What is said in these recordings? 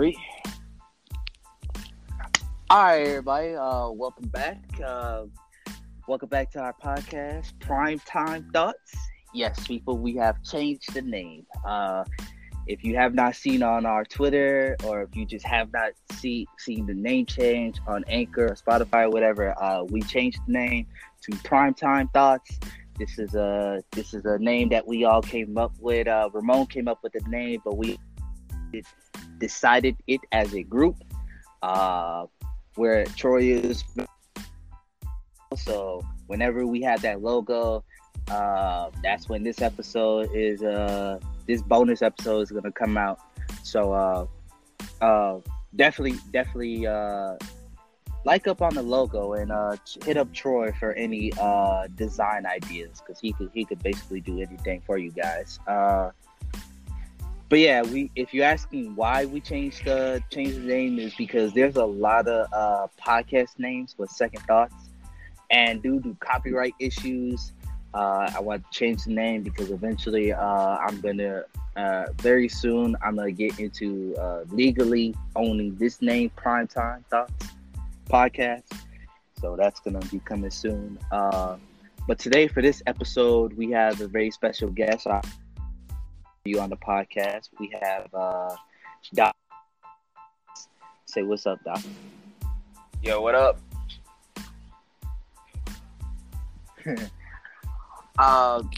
three. All right, everybody. Uh, welcome back. Uh, welcome back to our podcast, Prime Time Thoughts. Yes, people, we have changed the name. Uh, if you have not seen on our Twitter, or if you just have not see, seen the name change on Anchor, or Spotify, whatever, uh, we changed the name to Prime Time Thoughts. This is a this is a name that we all came up with. Uh, Ramon came up with the name, but we decided it as a group. Uh, where Troy is. So whenever we have that logo, uh, that's when this episode is. Uh, this bonus episode is gonna come out. So uh, uh, definitely, definitely uh, like up on the logo and uh, hit up Troy for any uh, design ideas because he could he could basically do anything for you guys. Uh, but yeah, we if you're asking why we changed the changed the name is because there's a lot of uh, podcast names with second thoughts, and due to copyright issues, uh, I want to change the name because eventually uh, I'm gonna uh, very soon I'm gonna get into uh, legally owning this name, Primetime Thoughts Podcast. So that's gonna be coming soon. Uh, but today for this episode, we have a very special guest. I- you on the podcast. We have uh, Doc. Say what's up, Doc. Yo, what up? uh,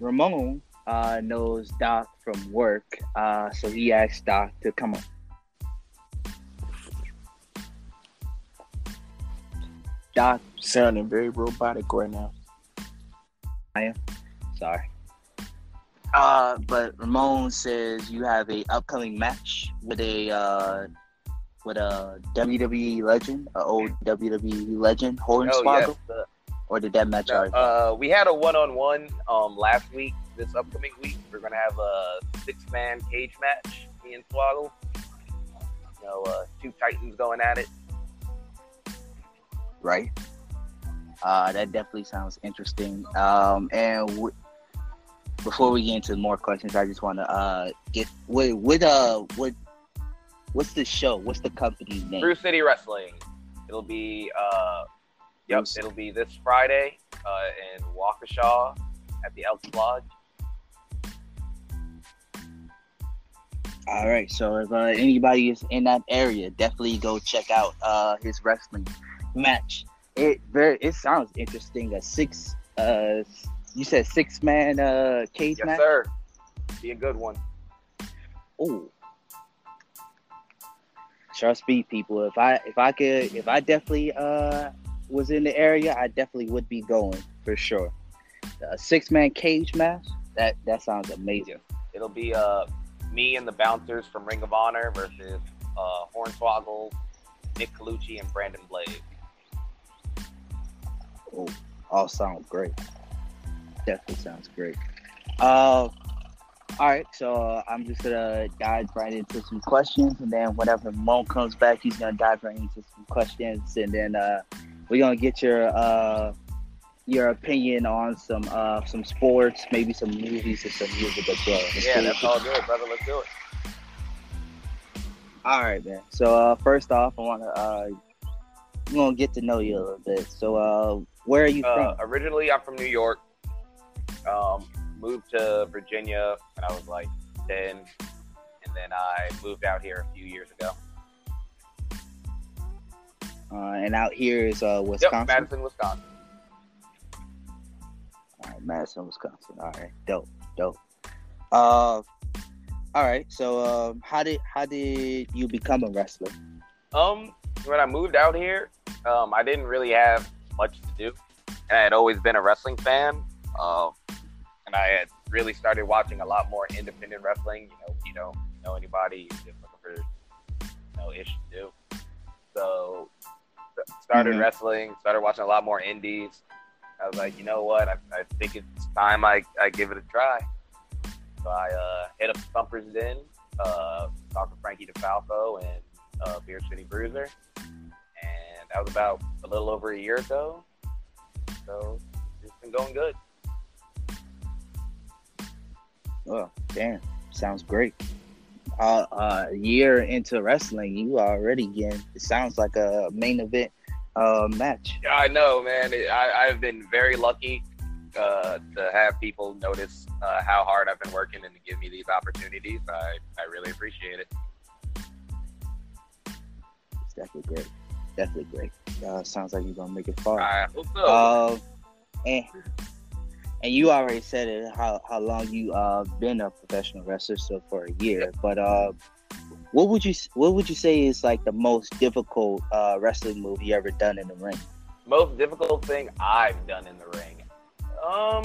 Ramon uh, knows Doc from work, uh, so he asked Doc to come on. Doc, Sounding very robotic right now. I am sorry. Uh, but Ramon says you have a upcoming match with a uh, with a WWE legend, a old WWE legend, Hornswoggle, Oh, yes. Uh, or did that match no, already? uh, we had a one-on-one um, last week. This upcoming week, we're gonna have a six-man cage match. Me and Swoggle. You know, uh, two titans going at it. right? Uh, that definitely sounds interesting. Um, and w- before we get into more questions, I just want to uh, get what what uh what what's the show? What's the company name? Brew City Wrestling. It'll be uh, yep, Bruce. it'll be this Friday uh, in Waukesha at the Elks Lodge. All right, so if uh, anybody is in that area, definitely go check out uh, his wrestling match. It very it sounds interesting. A six uh, you said six man uh cage Yes, match. sir. Be a good one. Oh, trust me, people. If I if I could if I definitely uh was in the area, I definitely would be going for sure. A six man cage match that that sounds amazing. It'll be uh, me and the bouncers from Ring of Honor versus uh, Hornswoggle, Nick Colucci, and Brandon Blade. Oh, all sounds great. Definitely sounds great. Uh, all right, so uh, I'm just gonna dive right into some questions, and then whenever Mo comes back, he's gonna dive right into some questions, and then uh, we're gonna get your uh, your opinion on some uh, some sports, maybe some movies and some music as well. Let's Yeah, that's all good, brother. Let's do it. All right, man. So uh, first off, I wanna uh, I'm gonna get to know you a little bit. So uh, where are you Uh, from? originally, I'm from New York. Um, moved to Virginia when I was like 10, and then I moved out here a few years ago. Uh, and out here is uh, Yep, Wisconsin. Madison, Wisconsin. All right, Madison, Wisconsin. All right, dope, dope. Uh, all right. So, um, how did how did you become a wrestler? Um, when I moved out here, um, I didn't really have much to do, and I had always been a wrestling fan. Um, and I had really started watching a lot more independent wrestling. You know, you don't know anybody, you're just looking for you know ish to do. So started Mhm. wrestling, started watching a lot more indies. I was like, you know what? I, I think it's time I, I give it a try. So I uh, hit up Thumpers Den, uh, talked to Frankie DeFalco and uh, Beer City Bruiser, that was about a little over a year ago. So it's been going good. Oh, damn. sounds great. Uh, uh, a year into wrestling, you already getting. It sounds like a main event uh, match. Yeah, I know, man. I, I've been very lucky uh, to have people notice uh, how hard I've been working and to give me these opportunities. I, I really appreciate it. It's definitely great. Definitely great. Uh, sounds like you're gonna make it far. I hope so. Uh, and and you already said it how, how long you uh been a professional wrestler so for a year but uh what would you what would you say is like the most difficult uh wrestling move you ever done in the ring Most difficult thing I've done in the ring. Um,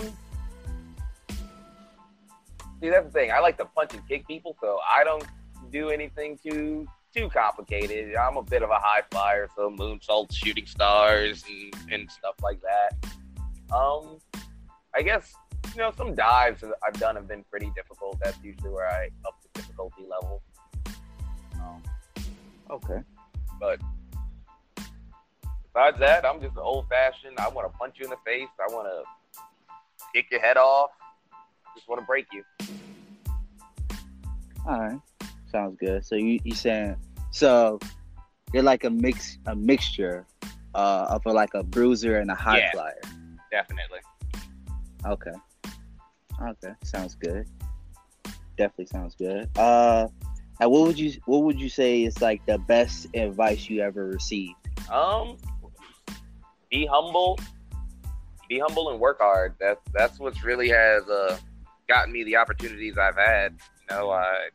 see, that's the thing. I like to punch and kick people, so I don't do anything too too complicated. I'm a bit of a high flyer, so moonsaults, shooting stars, and, and stuff like that. Um, I guess you know some dives I've done have been pretty difficult. That's usually where I up the difficulty level. Um, okay but besides that, I'm just old fashioned. I want to punch you in the face. I want to kick your head off. Just want to break you. all right sounds good so you you saying so you're like a mix a mixture uh of a, like a bruiser and a high Yeah. flyer Definitely. Okay. Okay. Sounds good. Definitely sounds good. Uh and what would you what would you say is like the best advice you ever received? Um, be humble. Be humble and work hard. That's that's what's really has uh, gotten me the opportunities I've had. You know, I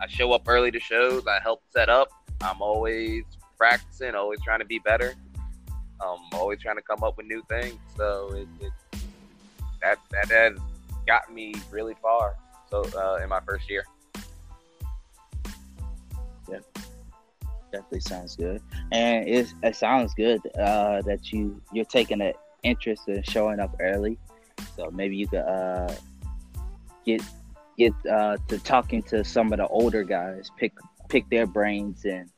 I show up early to shows. I help set up. I'm always practicing, always trying to be better. I'm always trying to come up with new things. So it, it that that has gotten me really far. So uh, in my first year. Yeah, definitely sounds good. And it it sounds good uh that you you're taking an interest in showing up early. So maybe you could uh get get uh to talking to some of the older guys, pick pick their brains and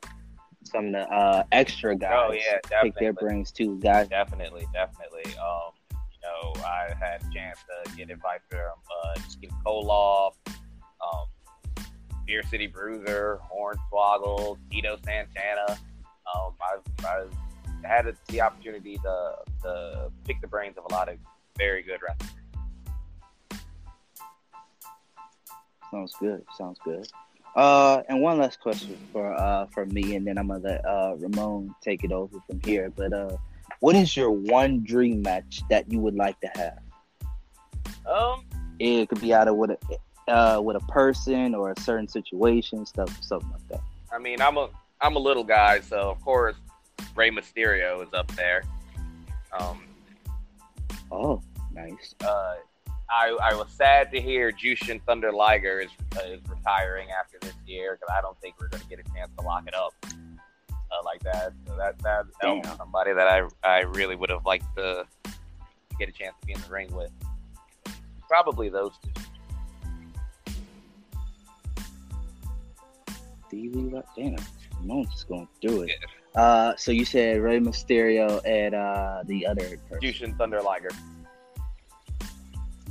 some of the uh extra guys. Oh yeah, pick their brains too, guys. Definitely, definitely. Um, you know, I had a chance to get advice from uh, Steve Koloff, um, Beer City Bruiser, Hornswoggle, Tito Santana. Um, I've, I've had the opportunity to, to pick the brains of a lot of very good wrestlers. Sounds good. Sounds good. Uh, and one last question for uh for me, and then I'm gonna let uh Ramon take it over from here. But uh, what is your one dream match that you would like to have? Um, It could be either with a uh with a person or a certain situation, stuff, something like that. I mean, I'm a I'm a little guy, so of course Rey Mysterio is up there. Um, Oh, nice. uh, I, I was sad to hear Jushin Thunder Liger is, uh, is retiring after this year because I don't think we're going to get a chance to lock it up uh, like that. So that that, that was somebody that I I really would have liked to get a chance to be in the ring with. Probably those two. Damn, just going through it. Uh, so you said Rey Mysterio and uh the other person. Jushin Thunder Liger.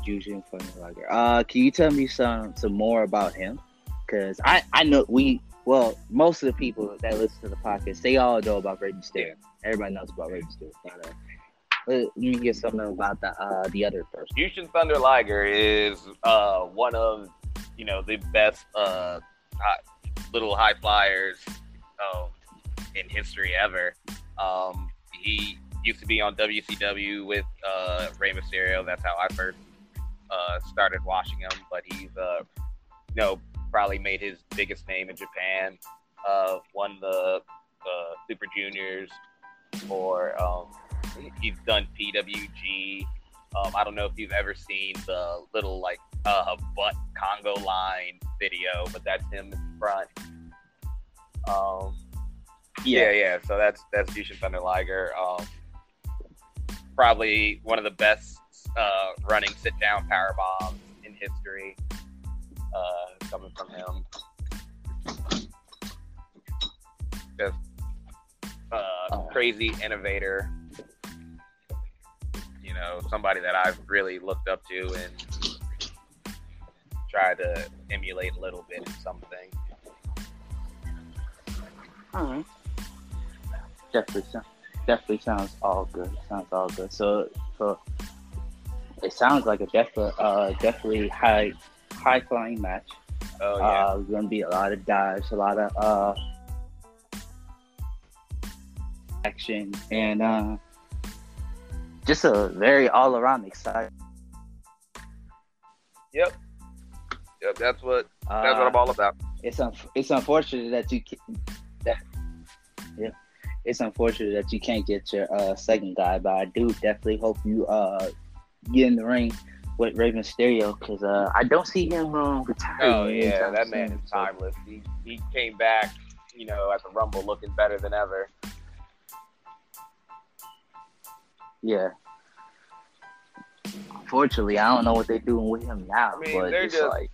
Jushin Thunder Liger. Uh, can you tell me some some more about him? Because I I know we well most of the people that listen to the podcast they all know about Rey Mysterio. Everybody knows about Rey Mysterio. But, uh, let, me get something about the uh the other person. Jushin Thunder Liger is uh, one of you know the best uh, little high flyers um, in history ever. Um, he used to be on WCW with uh, Rey Mysterio. That's how I first uh, started watching him. But he's uh, you know probably made his biggest name in Japan. Uh, won the uh, Super Juniors for um, he's done PWG. Um, I don't know if you've ever seen the little like uh, butt Congo line video, but that's him in front. Um, yeah, yeah. So that's that's Jushin Thunder Liger. Um, probably one of the best uh, running sit down power bombs in history. Uh, coming from him. Just uh, crazy innovator. You know, somebody that I've really looked up to and try to emulate a little bit in something. All right. Definitely, sounds definitely sounds all good. Sounds all good. So, so it sounds like a definitely, uh, definitely high, high flying match. Oh yeah, Uh, there's gonna be a lot of dives, a lot of uh, action, and uh, just a very all around exciting. yep, yep. That's what Uh, that's what I'm all about. it's un- it's unfortunate that you can, that yeah it's unfortunate that you can't get your uh second guy but i do definitely hope you uh get in the ring with Rey Mysterio because uh I don't see him um, retiring. Oh yeah, that man soon, is so- timeless. He he came back, you know, at the Rumble looking better than ever. Yeah. Unfortunately, I don't know what they're doing with him now, I mean, but they're it's just- like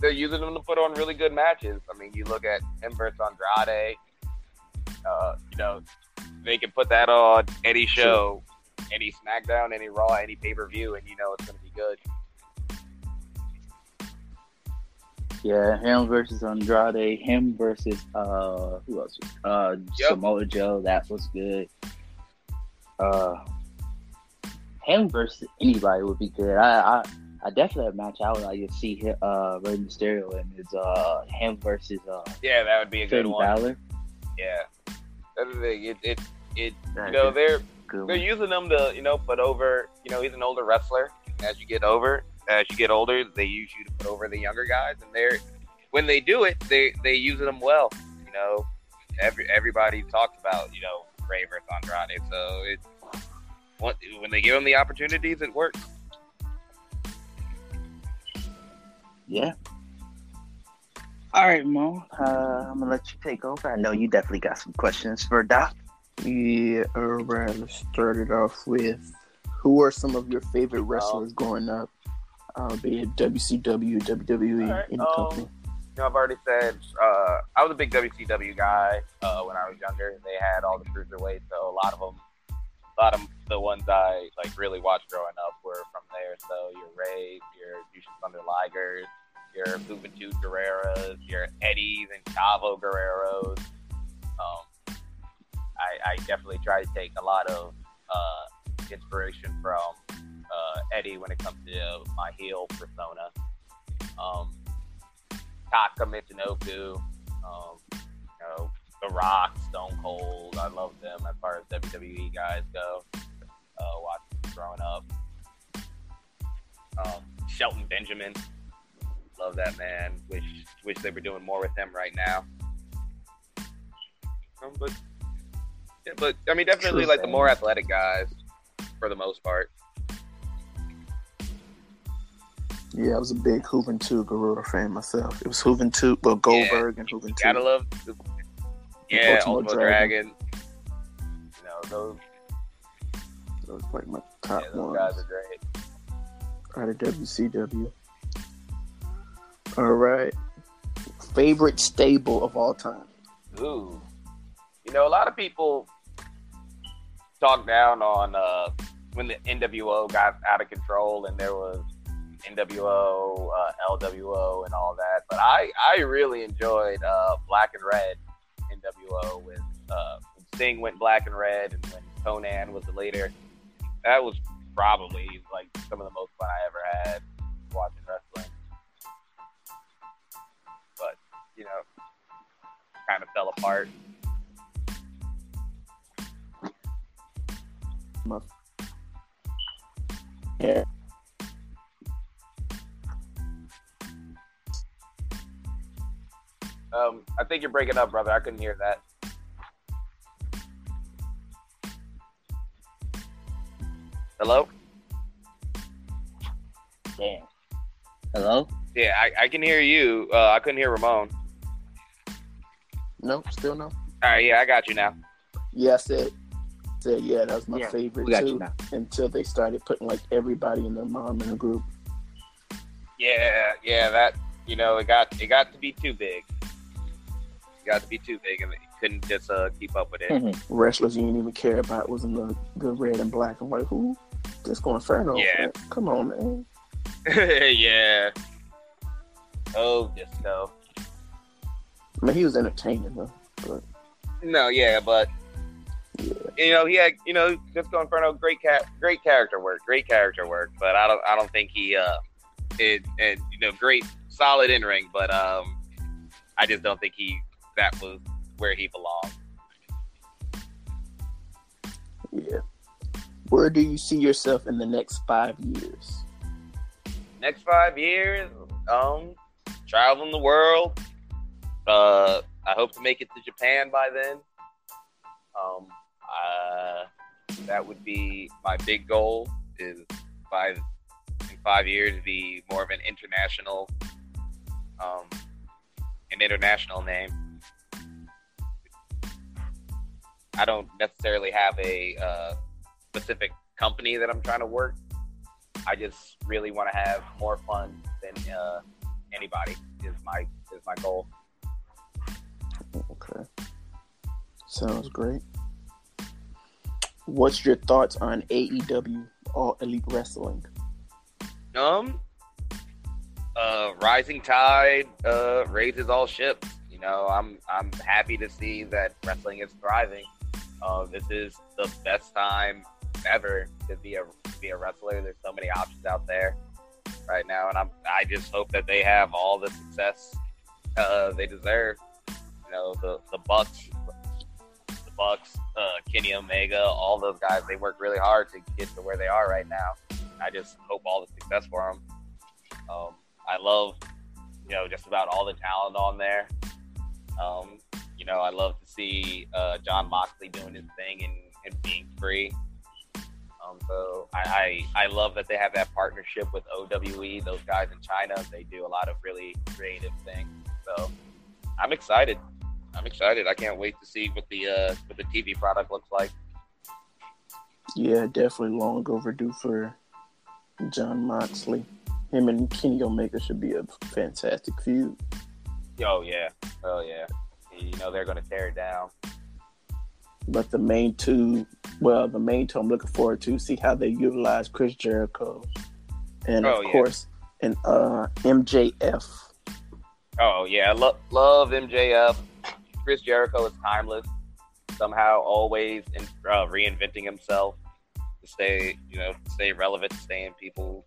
They're using him to put on really good matches. I mean, you look at him versus Andrade. Uh, you know, they can put that on any show, any SmackDown, any Raw, any pay per view, and you know it's going to be good. yeah, him versus Andrade, him versus uh who else? Uh Yep. Samoa Joe, that was good. Uh him versus anybody would be good. I I, I definitely have a match I would like to see uh Rey Mysterio and it's uh him versus uh Yeah, that would be a good one. Balor. Yeah, that's the thing. It it it. You know, they're good they're using him to you know put over. You know, he's an older wrestler. As you get over, as you get older, they use you to put over the younger guys, and they're when they do it, they they use them well. You know, every everybody talks about you know Rey versus Andrade, so it's when when they give them the opportunities, it works. Yeah. All right, Mo. Uh, I'm gonna let you take over. I know you definitely got some questions for Doc. Yeah, all right. Let's start it off with who are some of your favorite wrestlers growing up? Uh, be it WCW, WWE, right, any um, company. You know, I've already said uh, I was a big WCW guy uh, when I was younger. They had all the cruiserweights, so a lot of them, a lot of the ones I like really watched growing up were from there. So your Reys, your Jushin Thunder Ligers, your Juventud Guerreras, your Eddies and Chavo Guerreros. Um, I, I definitely try to take a lot of uh, inspiration from uh, Eddie when it comes to my heel persona. Um, Taka Michinoku, um, you know, The Rock, Stone Cold. I love them as far as WWE guys go. Uh, watching growing up. Um, Shelton Benjamin, love that man. Wish wish they were doing more with him right now. Um, but but I mean, definitely True like the more athletic guys for the most part. Yeah, I was a big Juventud Guerrero fan myself. It was Juventud, well, Goldberg and You Juventud. gotta love, the, yeah, Ultimo Dragon. Dragon. You know those, Those like my top yeah, those ones guys are great. out of WCW. All right. Favorite stable of all time? Ooh, you know, a lot of people talk down on uh, when the NWO got out of control and there was NWO, uh, LWO, and all that. But I, I really enjoyed uh, Black and Red NWO with uh, when Sting went Black and Red and when Konnan was the leader. That was probably like some of the most fun I ever had watching wrestling. But you know, kind of fell apart. My yeah. Um, I think you're breaking up, brother. I couldn't hear that. Hello? Damn. Hello. Yeah, I, I can hear you. Uh, I couldn't hear Ramon. No, still no. All right, yeah, I got you now. Yeah, I said, said yeah, that was my Yeah, favorite too. Until they started putting like everybody and their mom in a group. Yeah, yeah, that you know, it got it got to be too big. It got to be too big, and it couldn't just uh, keep up with it. Wrestlers you didn't even care about was in the, the red and black and white. Who? just Disco Inferno. Yeah. Come on, man. yeah, Oh, disco. I mean, he was entertaining though. But No, yeah, but yeah, you know he had you know Disco Inferno great cat great character work, great character work. But I don't I don't think he uh it and you know great solid in ring, but um I just don't think he that was where he belonged. yeah. Where do you see yourself in the next five years? next five years, um, traveling the world. Uh, I hope to make it to Japan by then. Um, uh, that would be my big goal. Is by in five years be more of an international, um, an international name. I don't necessarily have a uh, specific company that I'm trying to work I just really want to have more fun than uh, anybody. Is my is my goal. Okay. Sounds great. What's your thoughts on AEW All Elite Wrestling? Um, uh, rising tide uh, raises all ships. You know, I'm I'm happy to see that wrestling is thriving. Uh, this is the best time ever to be a be a wrestler. There's so many options out there right now, and I'm I just hope that they have all the success uh, they deserve. You know, the the Bucks, Bucks, uh, Kenny Omega, all those guys. They work really hard to get to where they are right now. I just hope all the success for them. Um, I love, you know, just about all the talent on there. Um, you know, I love to see uh, Jon Moxley doing his thing and, and being free. Um, so I, I I love that they have that partnership with OWE. Those guys in China, they do a lot of really creative things. So I'm excited. I'm excited. I can't wait to see what the uh, what the TV product looks like. Yeah, definitely long overdue for Jon Moxley. Him and Kenny Omega should be a fantastic feud. Oh yeah, oh yeah. You know they're gonna tear it down. But the main two, well, the main two I'm looking forward to see how they utilize Chris Jericho, and Oh, of yeah. course, and uh, MJF. Oh yeah, I lo- love MJF. Chris Jericho is timeless. Somehow, always in, uh, reinventing himself to stay, you know, stay relevant, stay in people's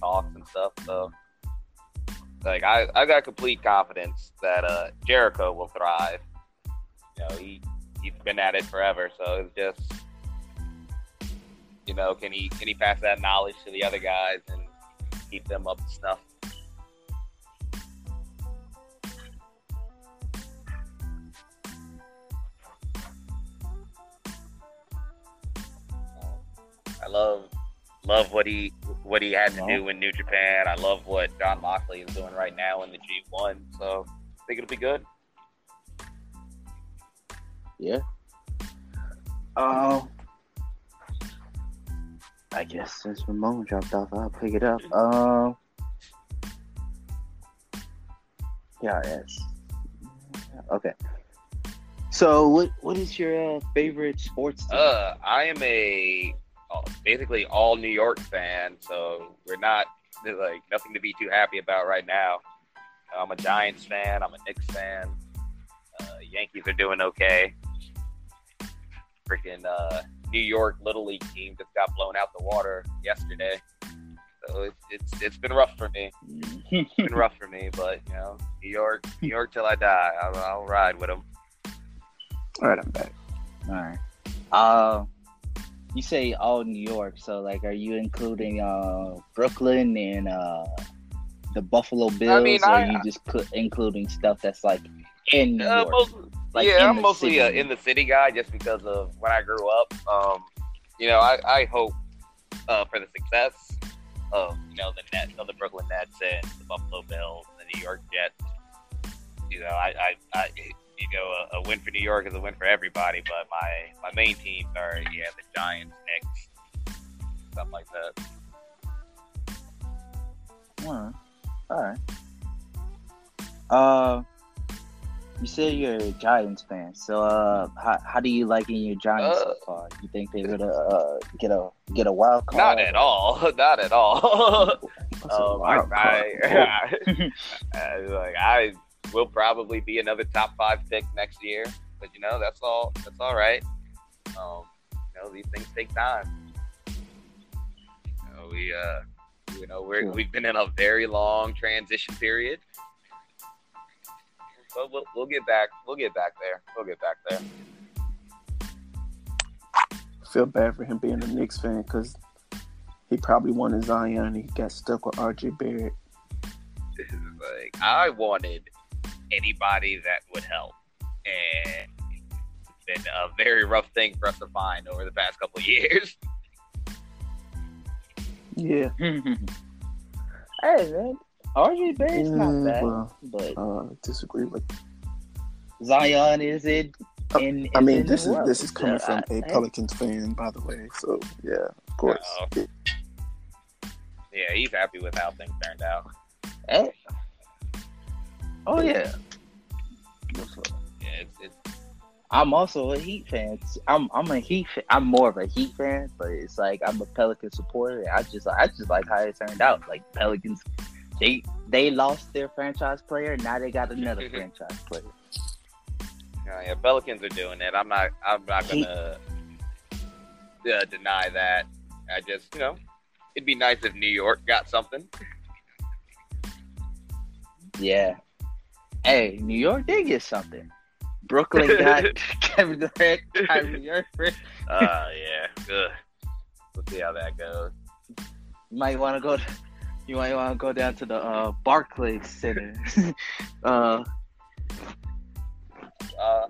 talks and stuff. So, like, I, I got complete confidence that uh, Jericho will thrive. You know, he he's been at it forever, so it's just, you know, can he can he pass that knowledge to the other guys and keep them up to snuff? I love love what he what he had to do in New Japan. I love what Jon Moxley is doing right now in the G1. So I think it'll be good. Yeah. Um. I guess since Ramon dropped off, I'll pick it up. Um. Yeah. Yes. Okay. So, what what is your uh, favorite sports team? Uh, I am a uh, basically all New York fan, so we're not like nothing to be too happy about right now. I'm a Giants fan. I'm a Knicks fan. Uh, Yankees are doing okay. Freaking uh, New York Little League team just got blown out the water yesterday, so it, it's it's been rough for me. It's been rough for me, but you know, New York, New York till I die. I'll, I'll ride with them. All right, I'm back. All right. Uh, you say all New York, so like, are you including uh Brooklyn and uh the Buffalo Bills, mean, or I- you just cl- including stuff that's like in New Uh, York? most, Like, yeah, I'm mostly a in the city guy just because of when I grew up. Um, you know, I, I hope uh, for the success of you know the Nets, of the Brooklyn Nets and the Buffalo Bills, and the New York Jets. You know, I, I, I you know, a, a win for New York is a win for everybody, but my my main teams are yeah the Giants, Knicks, stuff like that. All right. All right. Uh, you say you're a Giants fan, so uh, how, how do you like in your Giants so Uh, far? You think they're gonna uh, get a get a wild card? Not at all, not at all. Um, I, I, card. I, like I will probably be another top five pick next year, but you know that's all. That's all right. Um, you know these things take time. You know, we uh, you know we're, we've been in a very long transition period, but we'll, we'll get back. We'll get back there. We'll get back there. feel bad for him being a Knicks fan because he probably wanted Zion. and He got stuck with RJ Barrett. This is like I wanted anybody that would help, and it's been a very rough thing for us to find over the past couple of years. Yeah, hey man, RJ Barrett's not Mm, bad, well, but uh, disagree with. Zion is it? Uh, In, I is mean, this is world. this is coming So, from I- a hey, Pelicans fan, by the way. So yeah, of course. Uh-oh. Yeah, he's happy with how things turned out. hey. Oh yeah. Yeah, it's, it's I'm also a Heat fan. I'm I'm a Heat. Fan. I'm more of a Heat fan, but it's like I'm a Pelican supporter. I just I just like how it turned out. Like Pelicans, they they lost their franchise player. Now they got another franchise player. uh, yeah, Pelicans are doing it. I'm not. I'm not gonna uh, deny that. I just, you know, it'd be nice if New York got something. Yeah. Hey, New York did get something. Brooklyn got Kevin Durant, Kyrie Irving. Uh, yeah, good. We'll see how that goes. You might want to go. You might want to go down to the uh, Barclays Center. uh, Uh,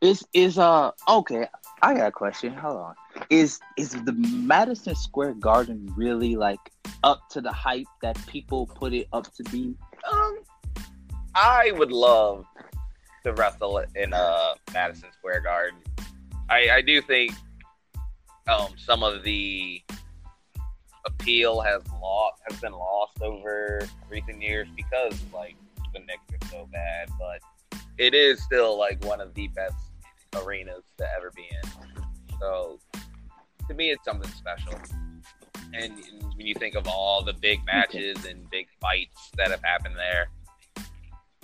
Is is uh okay? I got a question. Hold on. Is is the Madison Square Garden really like up to the hype that people put it up to be? Um, I would love to wrestle in uh Madison Square Garden. I I do think um some of the appeal has lost has been lost over recent years because like the Knicks are so bad, but it is still like one of the best arenas to ever be in. So to me, it's something special. And when you think of all the big matches and big fights that have happened there,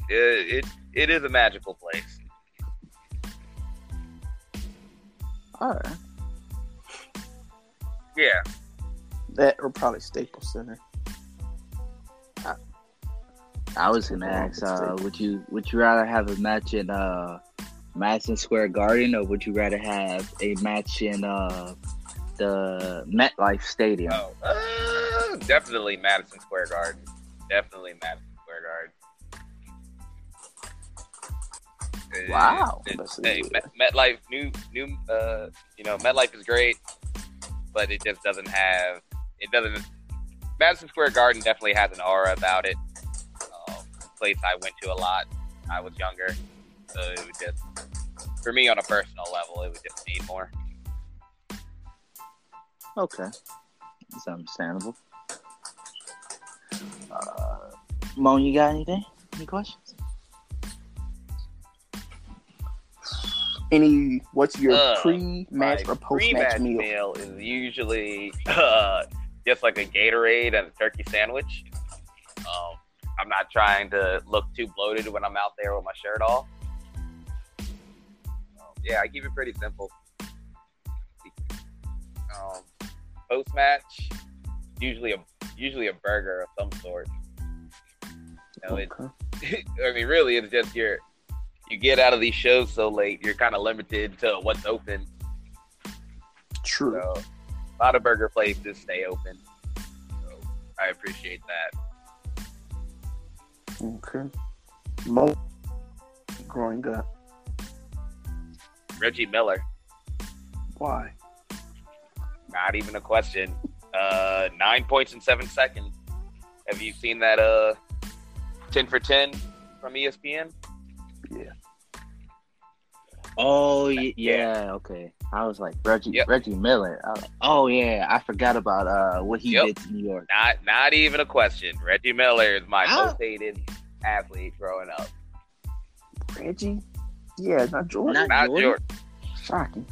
it it, it is a magical place. All right. Yeah, That or probably Staples Center. I was gonna ask, uh, would you would you rather have a match in uh, Madison Square Garden or would you rather have a match in uh, the MetLife Stadium? oh, uh, definitely Madison Square Garden. Definitely Madison Square Garden. Wow. It- That's hey. Met, MetLife, new, new, uh, you know, MetLife is great, but it just doesn't have, it doesn't. Madison Square Garden definitely has an aura about it. Um, place I went to a lot. when I was younger, so it would just, for me on a personal level, it would just need more. Okay, that's understandable. Uh, Moan, you got anything? Any questions? Any? What's your Uh, pre-match or post-match meal? meal is usually uh, just like a Gatorade and a turkey sandwich. Um, I'm not trying to look too bloated when I'm out there with my shirt off. Um, yeah, I keep it pretty simple. Um, Post match, usually a usually a burger of some sort. You know, it, I mean, really, it's just your you get out of these shows so late, you're kind of limited to what's open. True. So, a lot of burger places stay open. So, I appreciate that. Okay. Mo growing up. Reggie Miller, Why? not even a question. Uh, nine points in seven seconds. Have you seen that? Uh, ten for ten from ESPN. Yeah. Oh Yeah. yeah, okay. I was like Reggie Yep. Reggie Miller. Like, oh yeah, I forgot about uh what he Yep. did to New York. Not, not even a question. Reggie Miller is my Ah. most hated athlete growing up. Reggie? Yeah, not Jordan. Not Not Jordan? Jordan. Shocking.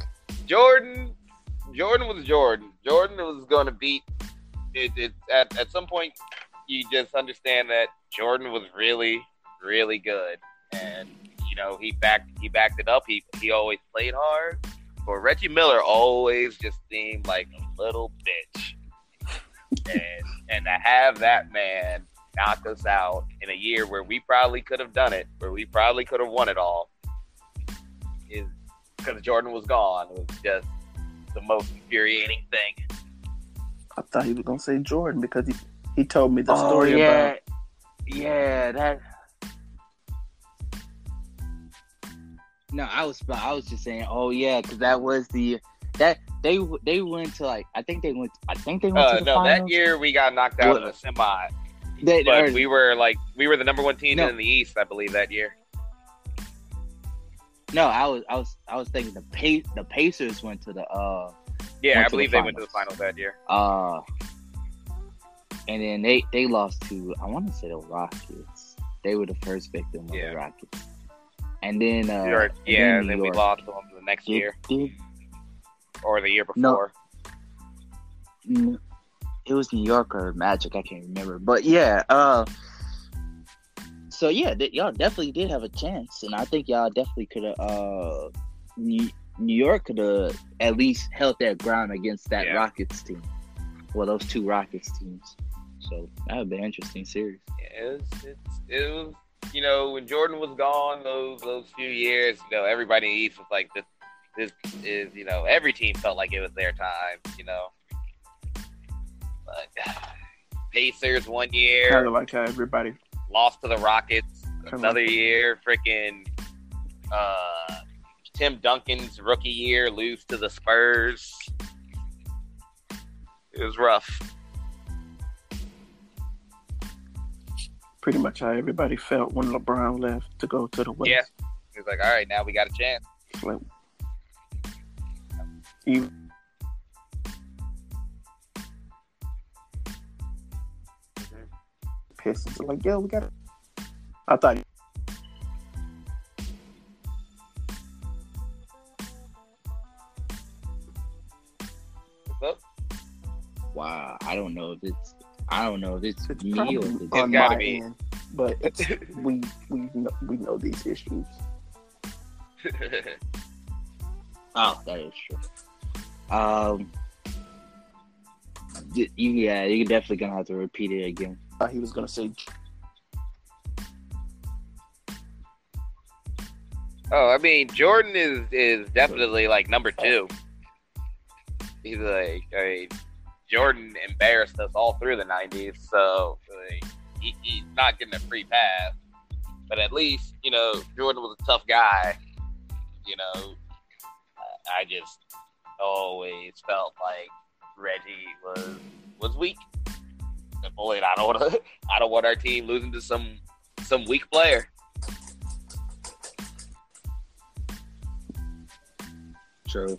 Jordan, Jordan was Jordan. Jordan was going to beat it, it. At at some point, you just understand that Jordan was really, really good, and you know he backed he backed it up. He he always played hard, but Reggie Miller always just seemed like a little bitch, and and to have that man knock us out in a year where we probably could have done it, where we probably could have won it all, is because Jordan was gone. It was just the most infuriating thing. I thought he was gonna say Jordan because he he told me the Oh story yeah, about yeah. That. No, I was I was just saying. Oh yeah, because that was the that they they went to like I think they went I think they went Uh, to the no, finals. that year we got knocked out in the semi, They- but or- we were like we were the number one team No. in the East, I believe, that year. no, I was I was I was thinking the pace the Pacers went to the uh Yeah, I to the believe they went to the finals. finals that year. uh and then they they lost to I want to say the Rockets. They were the first victim of Yeah. the Rockets. And then uh New York, and yeah, then and then we lost to them the next did- year or the year before. N- it was New York or Magic, I can't remember. But yeah, uh so yeah, th- y'all definitely did have a chance, and I think y'all definitely could have. Uh, New-, New York could have at least held their ground against that Yeah. Rockets team. Well, those two Rockets teams. So that would be an interesting series. Yeah, it was, it's, it was, you know, when Jordan was gone, those those few years, you know, everybody in the East was like, this, this is, you know, every team felt like it was their time, you know. But Pacers one year. kind of like how everybody lost to the Rockets. Kinda Another year, freaking uh, Tim Duncan's rookie year, lose to the Spurs. It was rough. Pretty much how everybody felt when LeBron left to go to the West. Yeah. It was like, all right, now we got a chance. Like, even Pistons are like, yo, we got. I thought What's up? Wow, I don't know if it's I don't know if it's, it's me or if it's on gotta my be. end, but it's we we know, we know these issues. Oh, that is true. Um, d- yeah, you're definitely gonna have to repeat it again. Uh, he was gonna say Oh, I mean, Jordan is is definitely like number two. He's like, I mean, Jordan embarrassed us all through the '90s, so he, he's not getting a free pass. But at least, you know, Jordan was a tough guy. You know, I- I just always felt like Reggie was was weak. And boy, I don't want to. I don't want our team losing to some some weak player. True.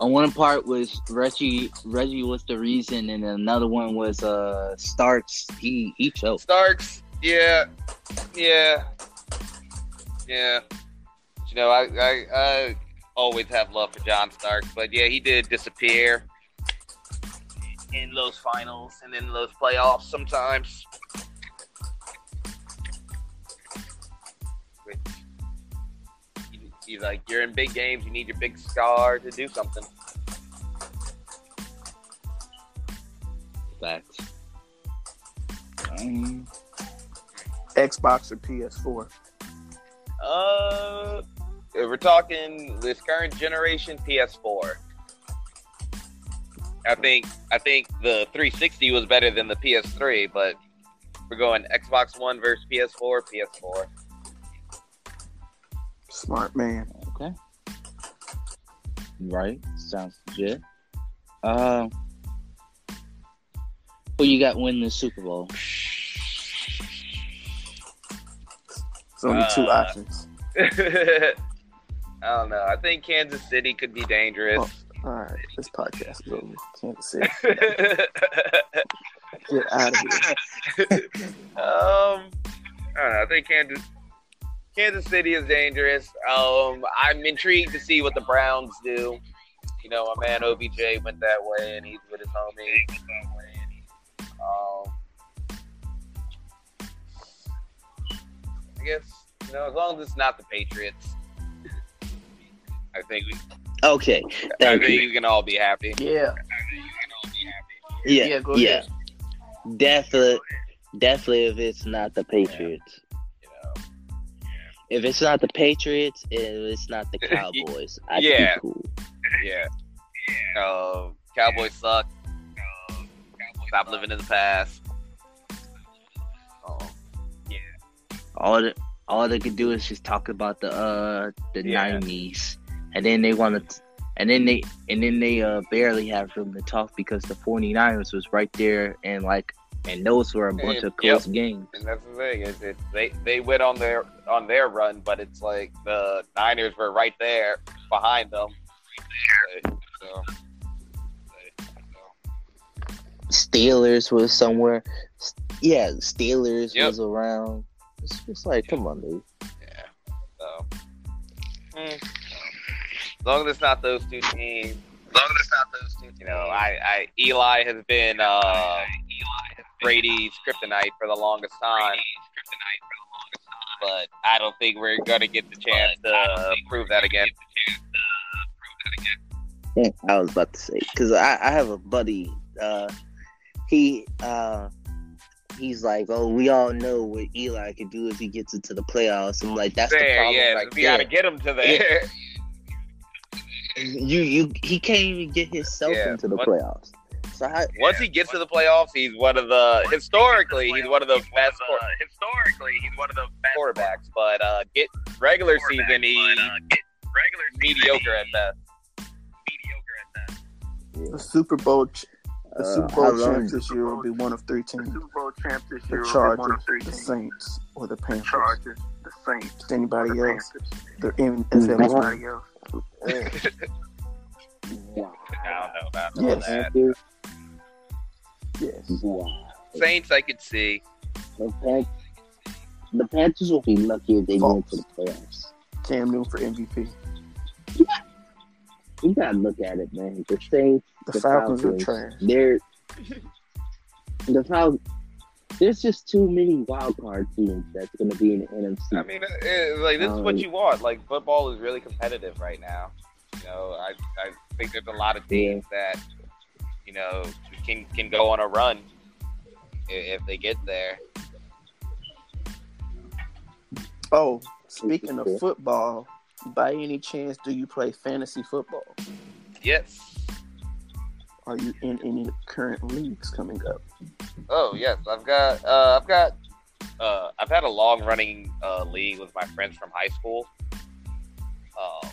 On one part was Reggie. Reggie was the reason, and another one was uh Starks. He he choked. Starks, yeah, yeah, yeah. You know, I, I, I always have love for John Starks, but yeah, he did disappear in those finals and in those playoffs sometimes. Which, you- He's like, you're in big games. You need your big star to do something. Facts. Um, Xbox or PS4. Uh, if we're talking this current generation PS4. I think I think the 360 was better than the PS3, but we're going Xbox One versus PS4. PS4. Smart man. okay. Right. Sounds legit. Um. who you got win the Super Bowl? It's only two Uh, options. I don't know. I think Kansas City could be dangerous. All right, this podcast is over. Kansas City, get out of here. um, I don't know. I think Kansas Kansas City is dangerous. Um, I'm intrigued to see what the Browns do. You know, my man OBJ went that way, and he's with his homie. Um, I guess you know, as long as it's not the Patriots, I think we. Okay, thank I think you. can all be happy. Yeah. Be happy. Yeah, yeah, yeah. definitely, definitely. If it's not the Patriots, if it's not the Patriots, if it's not the Cowboys, I'd Yeah. be cool. Yeah. Uh, Cowboys suck. Cowboys Stop living in the past. Oh, All the all they could do is just talk about the uh the Yeah. nineties, and then they want to, and then they and then they uh barely have room to talk because the 49ers was right there and like and those were a bunch And- of close games. and that's the thing is it they they went on their on their run, but it's like the Niners were right there behind them. So, Steelers was somewhere. Yeah, Steelers Yep. was around. It's just like, come on, dude. yeah. So, hmm. as long as it's not those two teams. As long as it's not those two teams. You know, I, I Eli has been uh, Brady's kryptonite for the longest time. But I don't think we're gonna get the chance to prove that again. I was about to say because I, I have a buddy. Uh, he uh, he's like, oh, we all know what Eli can do if he gets into the playoffs. I'm like, that's the problem yeah, right we there. gotta get him to there. You you he can't even get himself Yeah, into the playoffs. So how, Once he gets to the playoffs, he's one of the historically he's one of the best quar- historically, he's one of the best quarterbacks. But uh, get regular season, he uh, regular season, mediocre at he best. Mediocre at best. The Super Bowl, ch- the uh, Super Bowl long- champs this year will be one of three The teams: Super Bowl champs this the year will be one Chargers, of three the. Saints, or the Panthers. Chargers, the Saints, Just anybody the else, Panthers. they're in Mhm. NFL. Anybody else? Wow. I don't know about Yes. that. Panthers? Yes. Wow. Saints, I could see. The, Pan- the Panthers will be lucky if they go into the playoffs. Cam Newton for MVP. You gotta look at it, man. The Saints, The, the Falcons, Falcons, are trash. they're the Falcons. There's just too many wild card teams that's gonna be in the NFC. I mean, it, it- like this is what Um, you want. Like football is really competitive right now. You know, I I think there's a lot of teams that you know can can go on a run if they get there. Oh, speaking of football, by any chance, do you play fantasy football? Yes. Are you in any current leagues coming up? Oh yes, I've got uh, I've got uh, I've had a long running uh, league with my friends from high school. Um,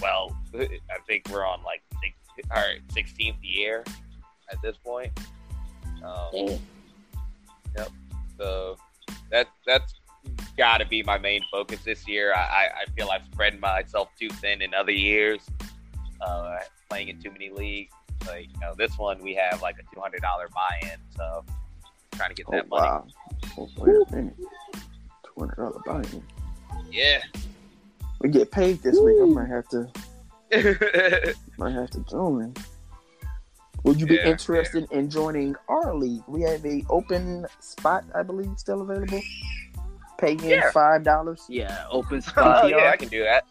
well, I think we're on like right, sixteenth year at this point. Um, Damn. so that that's got to be my main focus this year. I, I, feel I've spread myself too thin in other years, uh, playing in too many leagues. Like you know, this one we have like a two hundred dollar buy-in, so trying to get Oh that money. wow! Wait a minute. Two hundred dollar buy-in. Yeah. We get paid this week. I might have to might have to join. Would you be Yeah, interested in joining our league? We have a open spot, I believe, still available. Pay in Yeah. five dollars. Yeah, open oh spot. yeah, I can do that.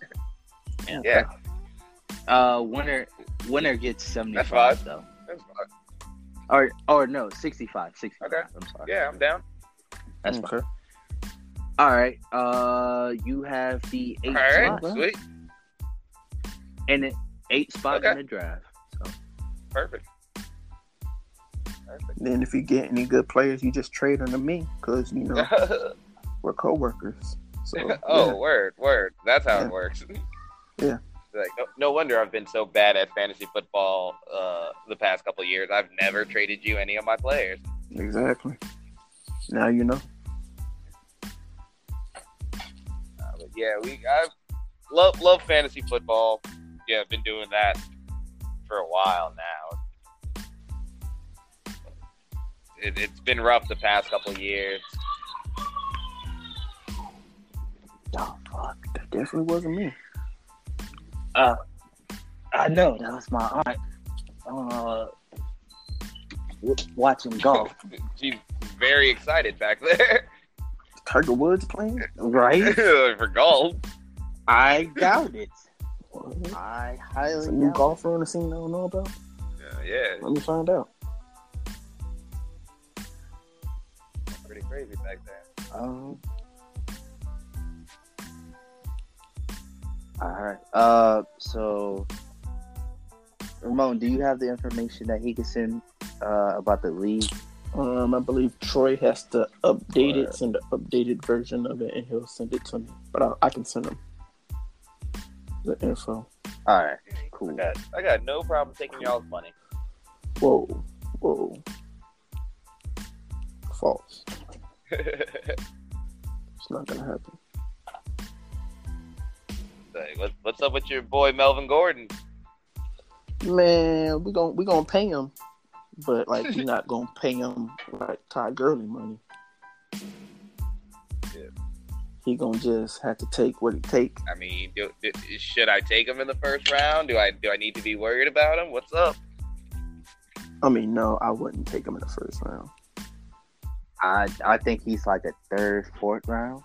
Yeah, Uh, winner winner gets seventy five. That's five though. that's fine. Or or no, 65, 65. Okay. I'm sorry. Yeah, I'm down. That's fine. okay. All right. Uh, you have the eight All right, spots sweet, and it eight spot Okay. in the draft. So perfect. Perfect. Then if you get any good players, you just trade them to me because you know we're coworkers. So oh, yeah. word, word. That's how Yeah. it works. Yeah. Like no, no wonder I've been so bad at fantasy football uh, the past couple of years. I've never traded you any of my players. exactly. Now you know. Uh, but yeah, we I love love fantasy football. Yeah, I've been doing that for a while now. It, it's been rough the past couple of years. Oh fuck! That definitely wasn't me. uh, I know that was my aunt. Uh, w- watching golf. She's very excited back there. Tiger Woods playing? Right? for golf. I doubt it. What? I It's highly a new golfer on the scene I don't know about. Uh, yeah, Let me find out. pretty crazy back there. it. Um, all right. Uh, so Ramon, do you have the information that he can send uh, about the league? Um, I believe Troy has to update Right. it, send an updated version of it, and he'll send it to me. But I, I can send him the info. All right. I Cool. got, I got no problem taking y'all's money. Whoa, whoa, false. It's not gonna happen. Like, what, what's up with your boy Melvin Gordon? Man, we gon' we gonna pay him, but like we're not gonna pay him like Todd Gurley money. Yeah. He gonna just have to take what it take. I mean, do, do, should I take him in the first round? Do I do I need to be worried about him? What's up? I mean, no, I wouldn't take him in the first round. I I think he's like a third, fourth round.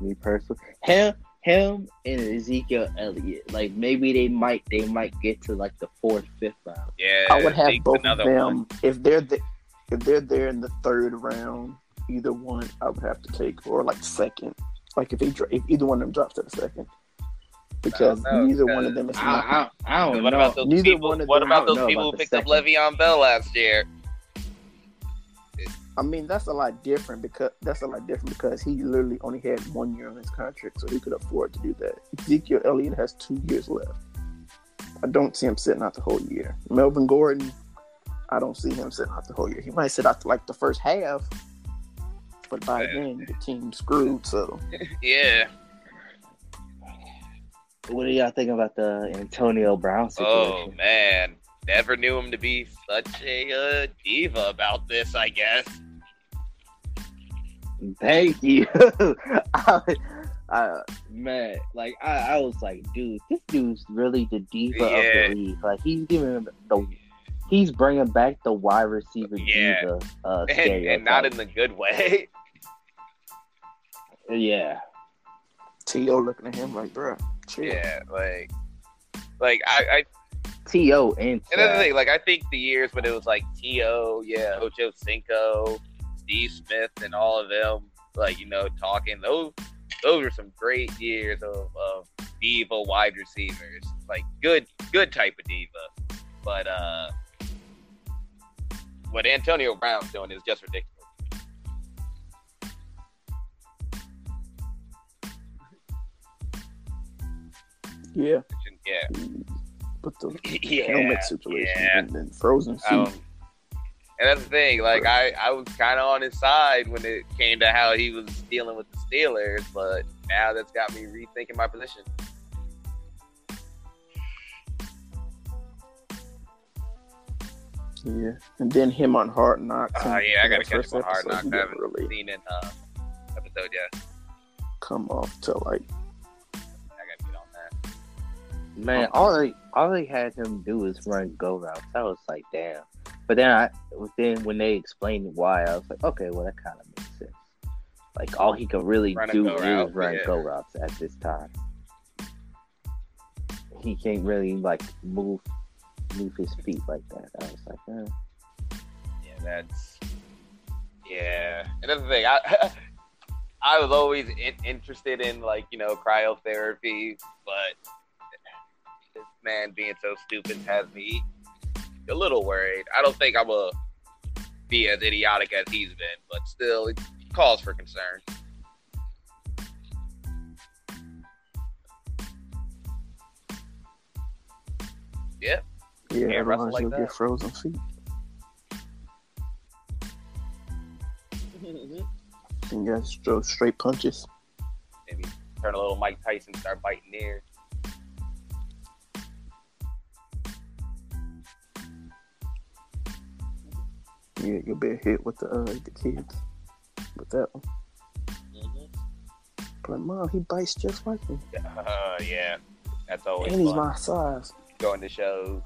Me personally, him, him, and Ezekiel Elliott. Like maybe they might they might get to like the fourth, fifth round. Yeah, I would have both of them one. if they're the, if they're there in the third round. Either one, I would have to take, or like second. Like if, he, dro- if either one of them drops to the second, because know, neither one of them is I, not. I, I don't What know. about those Neither people? one of What them- I about those people about who the picked up second. Le'Veon Bell last year? I mean, that's a lot different because that's a lot different because he literally only had one year on his contract, so he could afford to do that. Ezekiel Elliott has two years left. I don't see him sitting out the whole year. Melvin Gordon, I don't see him sitting out the whole year. He might sit out like the first half, but by Yeah. then the team's screwed. So Yeah. What do y'all think about the Antonio Brown situation? Oh man, never knew him to be such a uh, diva about this. I guess. Thank you. I, I, man, like I, I was like, dude, this dude's really the diva Yeah. of the league. Like he's giving the, he's bringing back the wide receiver Yeah. diva uh, And, and not in the good way. yeah. T.O. looking at him like, bro, chill. yeah, like, like I, I To and And that's thing, like I think the years when it was like T.O., yeah, Ocho Cinco, Steve Smith, and all of them, like you know, talking those those are some great years of, of diva wide receivers, like good good type of diva. But uh what Antonio Brown's doing is just ridiculous. yeah. Yeah, But the yeah, helmet situation yeah. and then frozen feet. Um, and that's the thing. Like I, I was kind of on his side when it came to how he was dealing with the Steelers, but now that's got me rethinking my position. Yeah. And then him on Hard Knocks. Oh and yeah, I gotta catch first him on Hard Knocks. I haven't really seen in uh, episode yet. come off to like I gotta get on that. Man, all they all they had him do is run go routes. I was like, damn. But then I then when they explained why, I was like, okay, well that kind of makes sense. Like all he could really do go is route, run yeah. go routes at this time. He can't really like move move his feet like that. I was like, eh. Yeah, that's yeah. And that's the thing. I I was always in, interested in like you know cryotherapy, but this man being so stupid has me a little worried. I don't think I'm gonna be as idiotic as he's been, but still, it calls for concern. yeah, Can't otherwise wrestle like you'll that. get frozen feet. And you guys throw straight punches. Maybe turn a little Mike Tyson, start biting ears. Yeah, you'll be a hit with the uh, the kids with that one. But mom, he bites just like me, Uh, yeah, that's always and he's fun. my size. going to show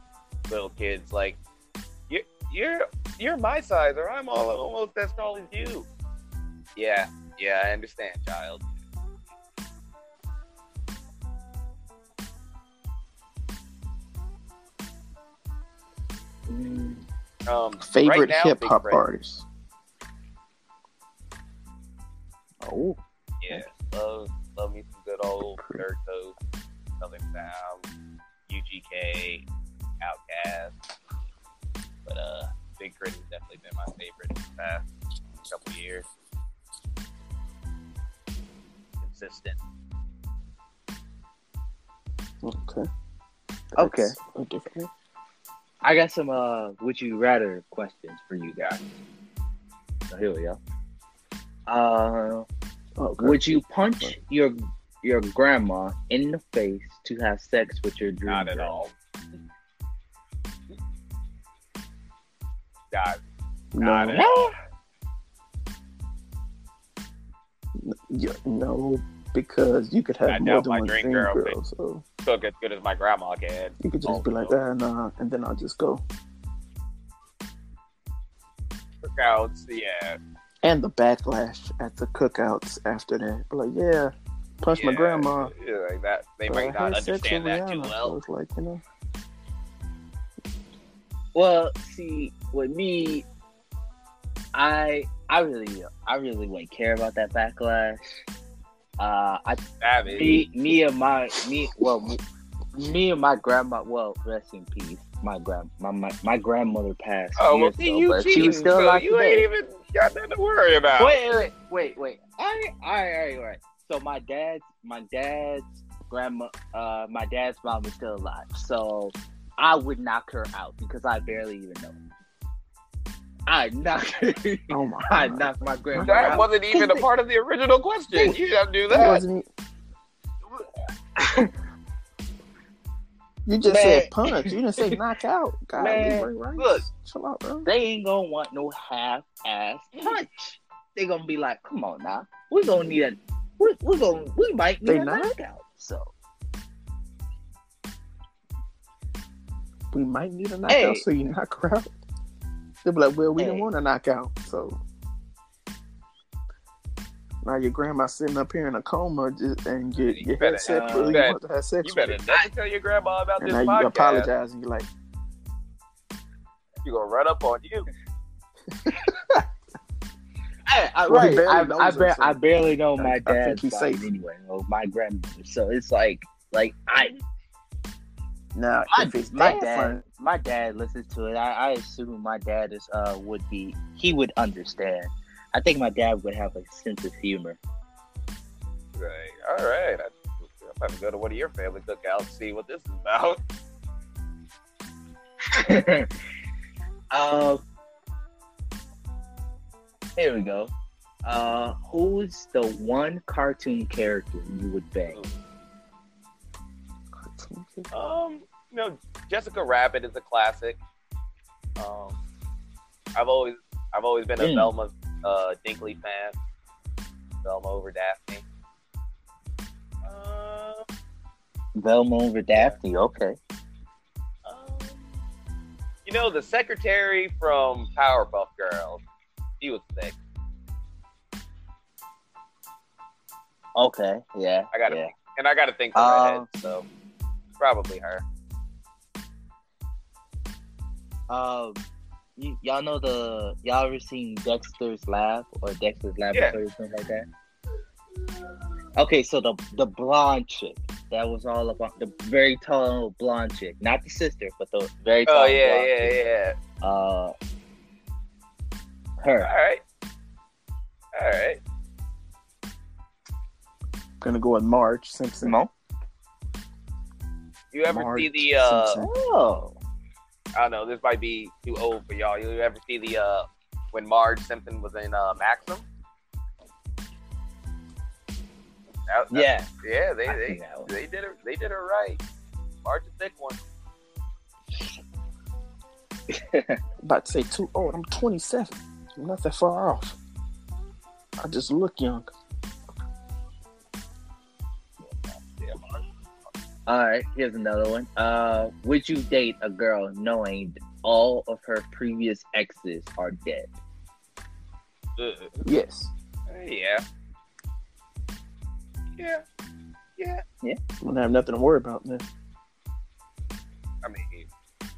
little kids like you're you're you're my size or I'm all almost as tall as you. Yeah, Yeah, I understand, child. Um, Favorite right hip hop artist. Oh, Yeah, love love me some good old Third Coast, Southern Sound, UGK, Outkast. But uh, Big K.R.I.T. has definitely been my favorite in the past couple years. Consistent. okay. Okay. That's a different one. I got some uh would you rather questions for you guys. So here we go. Uh Okay. would you punch your your grandma in the face to have sex with your dream Not at girl? all. God, no, all. yeah, no, because you could have I more than my one dream girl girl, so Cook as good as my grandma can. you could just Oh, be like, no. ah, nah, and then I'll just go. Cookouts, yeah. And the backlash at the cookouts after that, like, yeah, punch my grandma. Yeah, like that. They but might I not understand that too So well. it's like, you know, Well, see, with me, I I really I really wouldn't care about that backlash. Uh, I Savage. me me and my me well me, me and my grandma well rest in peace. My grand my my, my grandmother passed. Oh, well, see, ago, you but cheating, she was still alive you today. ain't even got nothing to worry about. Wait, wait, wait, wait. All right, all right, all right, all right. So my dad's my dad's grandma, uh, my dad's mom is still alive. So I would knock her out because I barely even know. I knock her. oh my I god, knock my grandma That out. wasn't even a part of the original question. You didn't do that that. wasn't. You just Man. said punch. You didn't say knock out. God, Man, Ray look. chill out, bro. They ain't gonna want no half ass punch. They gonna be like, come on now, we gonna need a, we we gonna we might need They a not? knockout. So We might need a knockout, Hey. so you knock her out. They'll be like, well, we didn't Hey. want a knockout, so now your grandma sitting up here in a coma, just, and your, You your better- headset uh, full. You bet- want to have sex You with better her. never tell your grandma about and this now you podcast. apologize, and you're like, you're gonna run up on you. I, I, Well, right, barely I, I, her, bar- so I barely know I- my I think dad's he's safe. anyway, or my grandmother. So it's like, like I, now my, if it's my dad, my dad listens to it. I, I assume my dad is uh would be he would understand. I think my dad would have a sense of humor. Right. All right. I, I'm about to go to one of your family cookouts see what this is about. um, here we go. Uh, who's the one cartoon character you would bang? Um, you know, Jessica Rabbit is a classic. Um, I've always I've always been a Mm. Velma uh, Dinkley fan. Velma over Daphne. Uh, Velma over Daphne. Okay. um, you know, the secretary from Powerpuff Girls. He was sick. Okay. Yeah. I gotta yeah. think, and I gotta think the Uh, redhead, so probably her. Um, y- y'all know the y'all ever seen Dexter's Lab or Dexter's Laboratory or something like that? Okay, so the the blonde chick that was all about the very tall blonde chick, not the sister, but the very tall Oh yeah, blonde yeah, chick. yeah. Uh, her. right, all right. gonna go with Marge Simpson. Simone? You ever see the uh? Simpson. Oh, I don't know. This might be too old for y'all. You ever see the uh when Marge Simpson was in uh Maxim? That- that- yeah. yeah. They I they see that one. they did it. They did it right. Marge a thick one. About to say too old. I'm 27. I'm not that far off. I just look young. All right, here's another one. Uh, would you date a girl knowing all of her previous exes are dead? Ugh. Yes. Yeah. Yeah. Yeah. Yeah. I'm gonna have nothing to worry about then. I mean,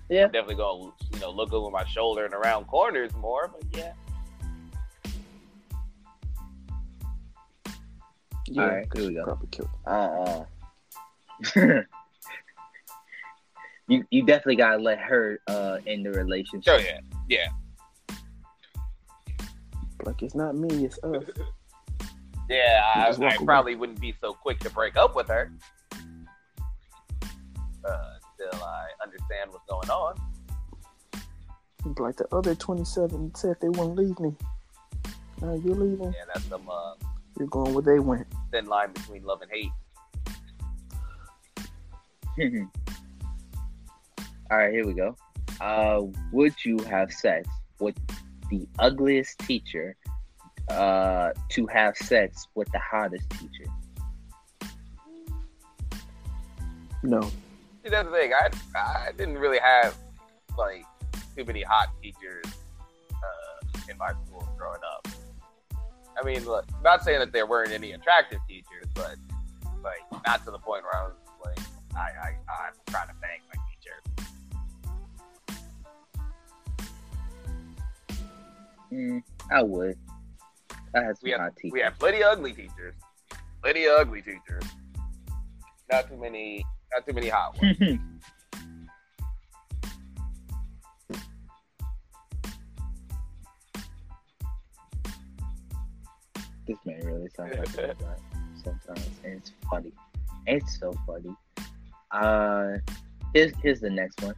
Yeah. I'm definitely gonna you know look over my shoulder and around corners more, but yeah. Yeah, All right, 'cause here we go. Probably killed. Uh, you you definitely gotta let her uh in the relationship. Oh yeah. Yeah. Like it's not me, it's us. Yeah, I, Just walk I away. probably wouldn't be so quick to break up with her. Uh, until I understand what's going on. Like the other 27 said they won't leave me. Now you're leaving. Yeah, that's some uh, You're going where they went. thin line between love and hate. All right, here we go. Uh, would you have sex with the ugliest teacher uh, to have sex with the hottest teacher? No. See, that's the thing. I I didn't really have like too many hot teachers uh, in my school growing up. I mean, look, not saying that there weren't any attractive teachers, but like not to the point where I was like, I I I'm trying to thank my teacher. Mm, I would. I had some We have, teachers. we had plenty of ugly teachers, plenty of ugly teachers. Not too many, not too many hot ones. this man really sounds like a robot sometimes, and it's funny. It's so funny. Uh, here's here's the next one.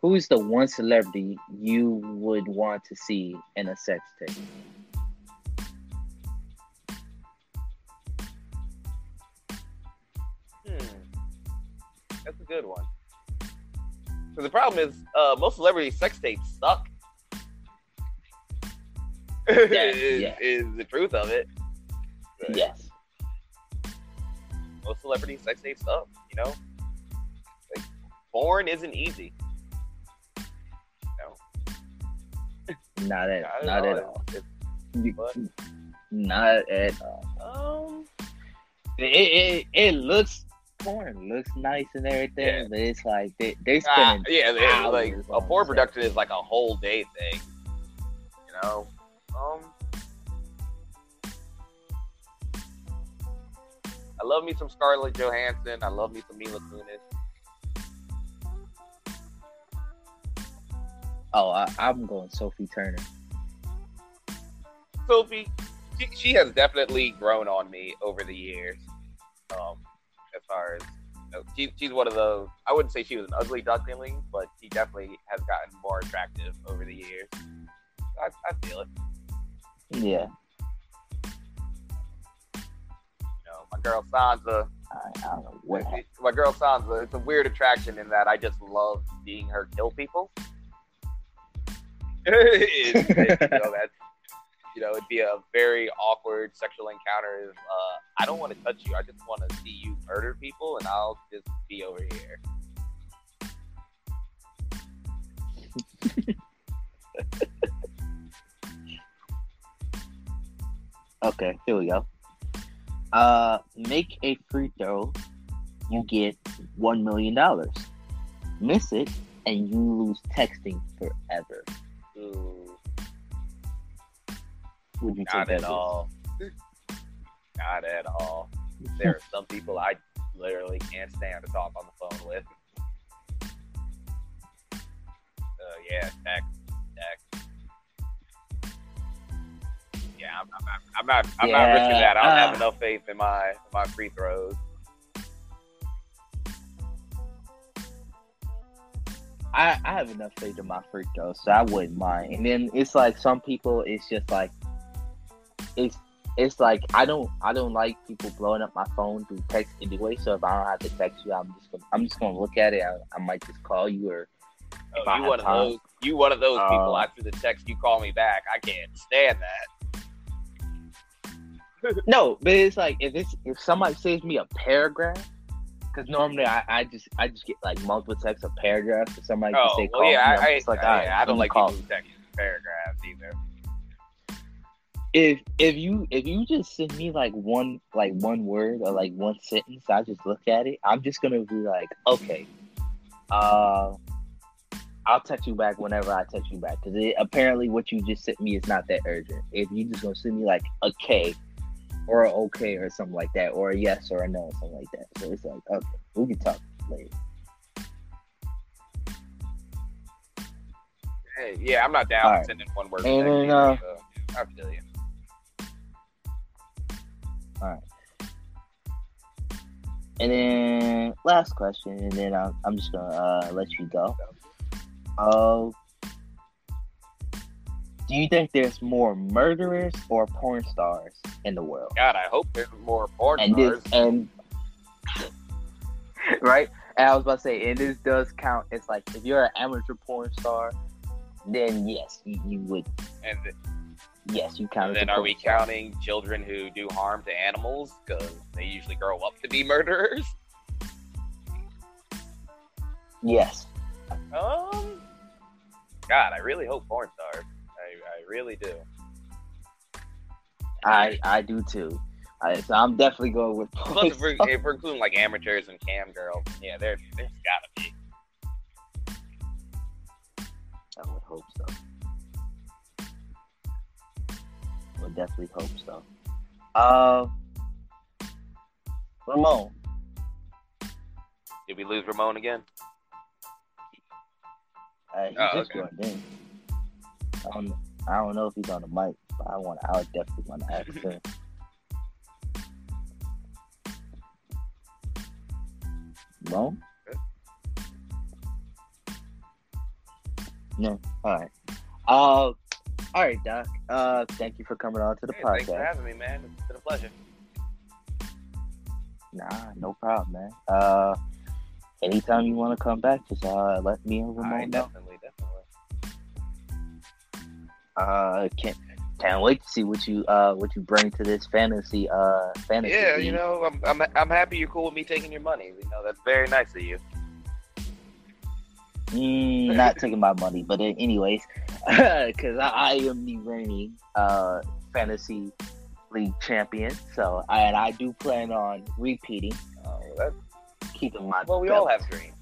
Who's the one celebrity you would want to see in a sex tape? Hmm. That's a good one. Because the problem is, uh, most celebrity sex tapes suck. is, yeah. is the truth of it. But Yes. Most celebrity sex tapes suck, you know? Porn isn't easy. No, Not at not, not at at all. It's- You- Not at all. Um, It, it it looks porn looks nice and everything, Yeah. but it's like they they ah, spending yeah, like a porn production is like a whole day thing. You know? Um, I love me some Scarlett Johansson. I love me some Mila Kunis. Oh, I, I'm going Sophie Turner. Sophie, she, she has definitely grown on me over the years. Um, as far as you know, she, she's one of those. I wouldn't say she was an ugly duckling, but she definitely has gotten more attractive over the years. I, I feel it. Yeah, You know, my girl Sansa. I, I don't know what. My girl Sansa. It's a weird attraction in that I just love seeing her kill people. It's, you know, you know, it'd be a very awkward sexual encounter. If, uh, I don't want to touch you. I just want to see you murder people, and I'll just be over here. Okay, here we go. Uh, make a free throw, you get one million dollars. Miss it, and you lose texting forever. Ooh, Would you not take at all. not at all. There are some people I literally can't stand to talk on the phone with. Uh, yeah, text, text. Yeah, I'm, I'm not. I'm not. I'm not risking that. I don't have uh, enough faith in my in my free throws. I, I have enough faith in my free though, so I wouldn't mind. And then it's like some people, it's just like it's it's like I don't I don't like people blowing up my phone through text anyway. So if I don't have to text you, I'm just gonna, I'm just gonna look at it. I, I might just call you or Oh, you one of those. You one of those people. Uh, After the text, you call me back. I can't stand that. no. But it's like if it's if somebody sends me a paragraph. Because normally I, I just I just get like multiple texts of paragraphs. If somebody Oh, just say well, yeah, I, I, like, I- right, I don't like call. text paragraphs either. if if you if you just send me like one like one word or like one sentence, I just look at it. I'm just gonna be like, okay, uh, I'll text you back whenever I text you back because apparently what you just sent me is not that urgent. If you just gonna send me like a K or okay or something like that, or a yes or a no, something like that. So it's like, okay, we can talk later. Hey, yeah, I'm not down All with right. sending one word. And then, uh, so I feel you. All right. And then last question, and then I'm, I'm just gonna uh, let you go. Uh, do you think there's more murderers or porn stars in the world? God, I hope there's more porn And stars. this and right, and I was about to say, and this does count. It's like if you're an amateur porn star, then yes, you, you would. And, th- Yes, you count. and then are we star. counting children who do harm to animals because they usually grow up to be murderers? Yes. Um, God, I really hope porn stars. Really do. I I do too. I, so I'm definitely going with Plus, if we're, if we're including like amateurs and cam girls, yeah, there, there's gotta be. I would hope so. I would definitely hope so. Uh, Ramon, Did we lose Ramon again? uh, he Oh, just okay. joined in. I don't, I don't know if he's on the mic, but I want, I would definitely want to ask him. Ramon? No. All right. Uh, all right, Doc. Uh, thank you for coming on to the Hey, thanks for podcast. having me, man. It's been a pleasure. Nah, no problem, man. Uh, anytime you want to come back, just uh, let me and Ramon right, know. definitely, definitely. Uh, can't can't wait to see what you uh what you bring to this fantasy uh fantasy. Yeah, you know, I'm, I'm I'm happy you're cool with me taking your money. You know, that's very nice of you. Mm, not taking my money, but anyways, because I, I am the reigning uh fantasy league champion, so I, and I do plan on repeating, Oh, that's, keeping my. well, we belt. all have dreams.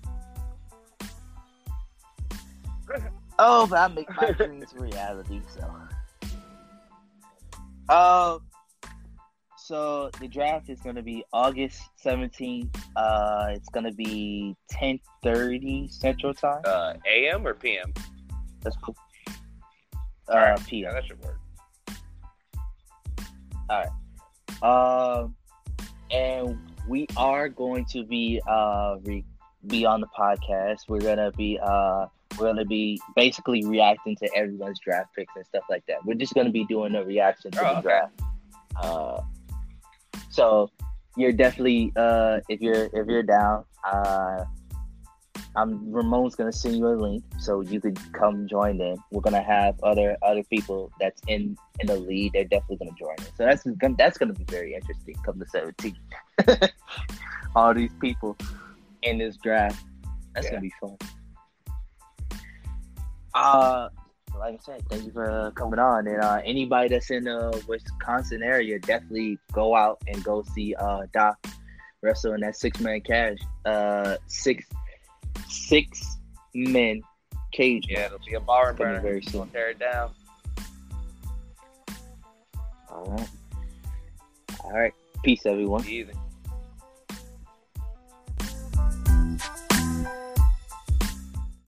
Oh, but I make my dreams reality. So, uh, so the draft is going to be August seventeenth. Uh, it's going to be ten thirty Central Time. Uh, AM or PM? That's cool. Uh, Yeah, PM. that should work. All right. Um, and we are going to be uh re- be on the podcast. We're gonna be uh we're gonna be basically reacting to everyone's draft picks and stuff like that. We're just gonna be doing a reaction to Oh, the okay. draft. Uh, so you're definitely uh if you're if you're down, uh, I'm Ramon's gonna send you a link so you could come join in. We're gonna have other other people that's in in the lead. They're definitely gonna join in. So that's that's gonna be very interesting. Come to 17, all these people in this draft. That's Yeah. gonna be fun. Uh, like I said, thank you for coming on. And uh, anybody that's in the Wisconsin area, definitely go out and go see uh, Doc wrestle in that six man cash. Uh, six six men cage Yeah, it'll be a bar and coming burn. very soon. Tear it down. All right. All right. Peace, everyone. Easy.